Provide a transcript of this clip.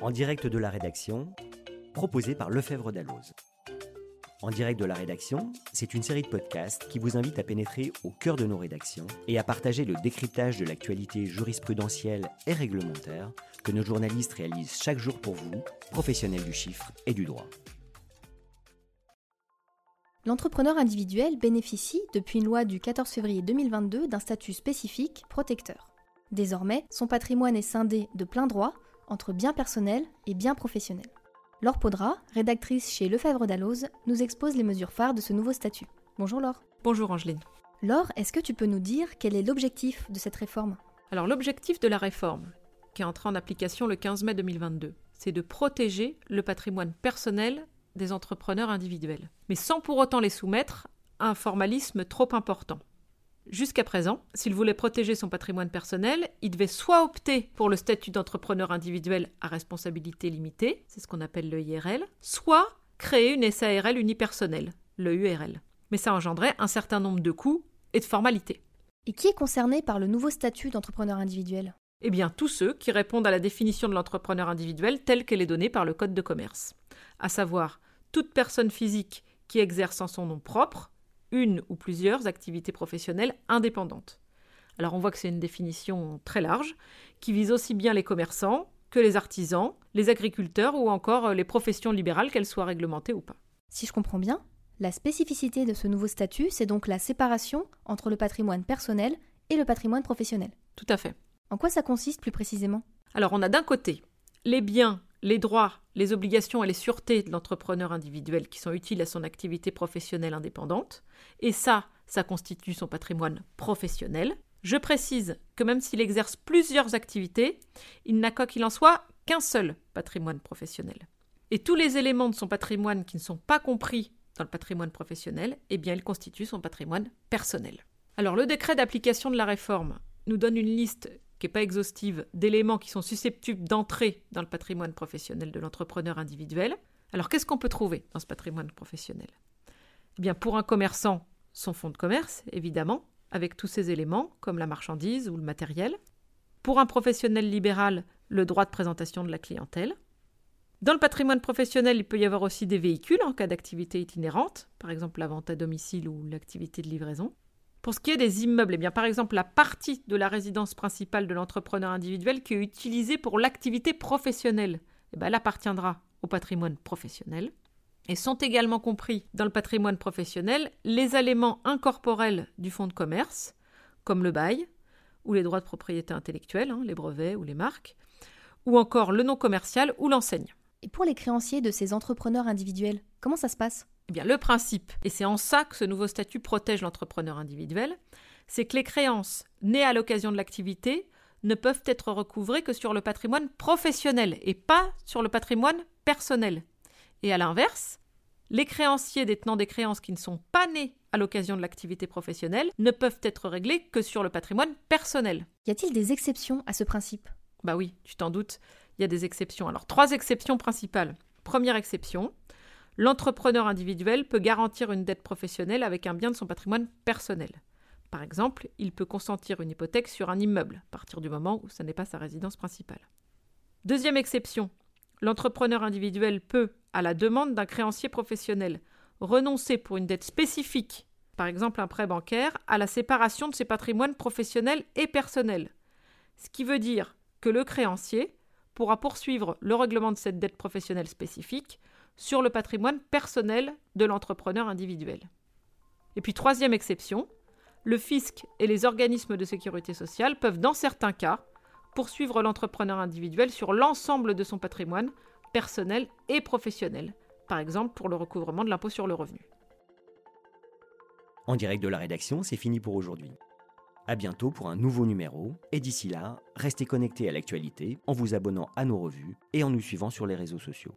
En direct de la rédaction, proposé par Lefebvre Dalloz. En direct de la rédaction, c'est une série de podcasts qui vous invite à pénétrer au cœur de nos rédactions et à partager le décryptage de l'actualité jurisprudentielle et réglementaire que nos journalistes réalisent chaque jour pour vous, professionnels du chiffre et du droit. L'entrepreneur individuel bénéficie, depuis une loi du 14 février 2022, d'un statut spécifique protecteur. Désormais, son patrimoine est scindé de plein droit entre biens personnels et biens professionnels. Laure Podra, rédactrice chez Lefebvre Dalloz, nous expose les mesures phares de ce nouveau statut. Bonjour Laure. Bonjour Angeline. Laure, est-ce que tu peux nous dire quel est l'objectif de cette réforme? Alors l'objectif de la réforme, qui est entrée en application le 15 mai 2022, c'est de protéger le patrimoine personnel des entrepreneurs individuels, mais sans pour autant les soumettre à un formalisme trop important. Jusqu'à présent, s'il voulait protéger son patrimoine personnel, il devait soit opter pour le statut d'entrepreneur individuel à responsabilité limitée, c'est ce qu'on appelle le IRL, soit créer une SARL unipersonnelle, le URL. Mais ça engendrait un certain nombre de coûts et de formalités. Et qui est concerné par le nouveau statut d'entrepreneur individuel? Eh bien, tous ceux qui répondent à la définition de l'entrepreneur individuel telle qu'elle est donnée par le Code de commerce, à savoir toute personne physique qui exerce en son nom propre une ou plusieurs activités professionnelles indépendantes. Alors on voit que c'est une définition très large qui vise aussi bien les commerçants que les artisans, les agriculteurs ou encore les professions libérales, qu'elles soient réglementées ou pas. Si je comprends bien, la spécificité de ce nouveau statut, c'est donc la séparation entre le patrimoine personnel et le patrimoine professionnel. Tout à fait. En quoi ça consiste plus précisément? Alors on a d'un côté les biens les droits, les obligations et les sûretés de l'entrepreneur individuel qui sont utiles à son activité professionnelle indépendante, et ça, ça constitue son patrimoine professionnel. Je précise que même s'il exerce plusieurs activités, il n'a quoi qu'il en soit qu'un seul patrimoine professionnel. Et tous les éléments de son patrimoine qui ne sont pas compris dans le patrimoine professionnel, eh bien, ils constituent son patrimoine personnel. Alors, le décret d'application de la réforme nous donne une liste qui n'est pas exhaustive, d'éléments qui sont susceptibles d'entrer dans le patrimoine professionnel de l'entrepreneur individuel. Alors qu'est-ce qu'on peut trouver dans ce patrimoine professionnel? Eh bien, pour un commerçant, son fonds de commerce, évidemment, avec tous ces éléments, comme la marchandise ou le matériel. Pour un professionnel libéral, le droit de présentation de la clientèle. Dans le patrimoine professionnel, il peut y avoir aussi des véhicules en cas d'activité itinérante, par exemple la vente à domicile ou l'activité de livraison. Pour ce qui est des immeubles, eh bien, par exemple, la partie de la résidence principale de l'entrepreneur individuel qui est utilisée pour l'activité professionnelle, eh bien, elle appartiendra au patrimoine professionnel. Et sont également compris dans le patrimoine professionnel les éléments incorporels du fonds de commerce, comme le bail, ou les droits de propriété intellectuelle, hein, les brevets ou les marques, ou encore le nom commercial ou l'enseigne. Et pour les créanciers de ces entrepreneurs individuels, comment ça se passe? Eh bien, le principe, et c'est en ça que ce nouveau statut protège l'entrepreneur individuel, c'est que les créances nées à l'occasion de l'activité ne peuvent être recouvrées que sur le patrimoine professionnel et pas sur le patrimoine personnel. Et à l'inverse, les créanciers détenant des créances qui ne sont pas nées à l'occasion de l'activité professionnelle ne peuvent être réglés que sur le patrimoine personnel. Y a-t-il des exceptions à ce principe? Bah oui, tu t'en doutes, il y a des exceptions. Alors trois exceptions principales. Première exception, l'entrepreneur individuel peut garantir une dette professionnelle avec un bien de son patrimoine personnel. Par exemple, il peut consentir une hypothèque sur un immeuble, à partir du moment où ce n'est pas sa résidence principale. Deuxième exception, l'entrepreneur individuel peut, à la demande d'un créancier professionnel, renoncer pour une dette spécifique, par exemple un prêt bancaire, à la séparation de ses patrimoines professionnels et personnels. Ce qui veut dire que le créancier pourra poursuivre le règlement de cette dette professionnelle spécifique sur le patrimoine personnel de l'entrepreneur individuel. Et puis troisième exception, le fisc et les organismes de sécurité sociale peuvent dans certains cas poursuivre l'entrepreneur individuel sur l'ensemble de son patrimoine personnel et professionnel, par exemple pour le recouvrement de l'impôt sur le revenu. En direct de la rédaction, c'est fini pour aujourd'hui. À bientôt pour un nouveau numéro, et d'ici là, restez connectés à l'actualité en vous abonnant à nos revues et en nous suivant sur les réseaux sociaux.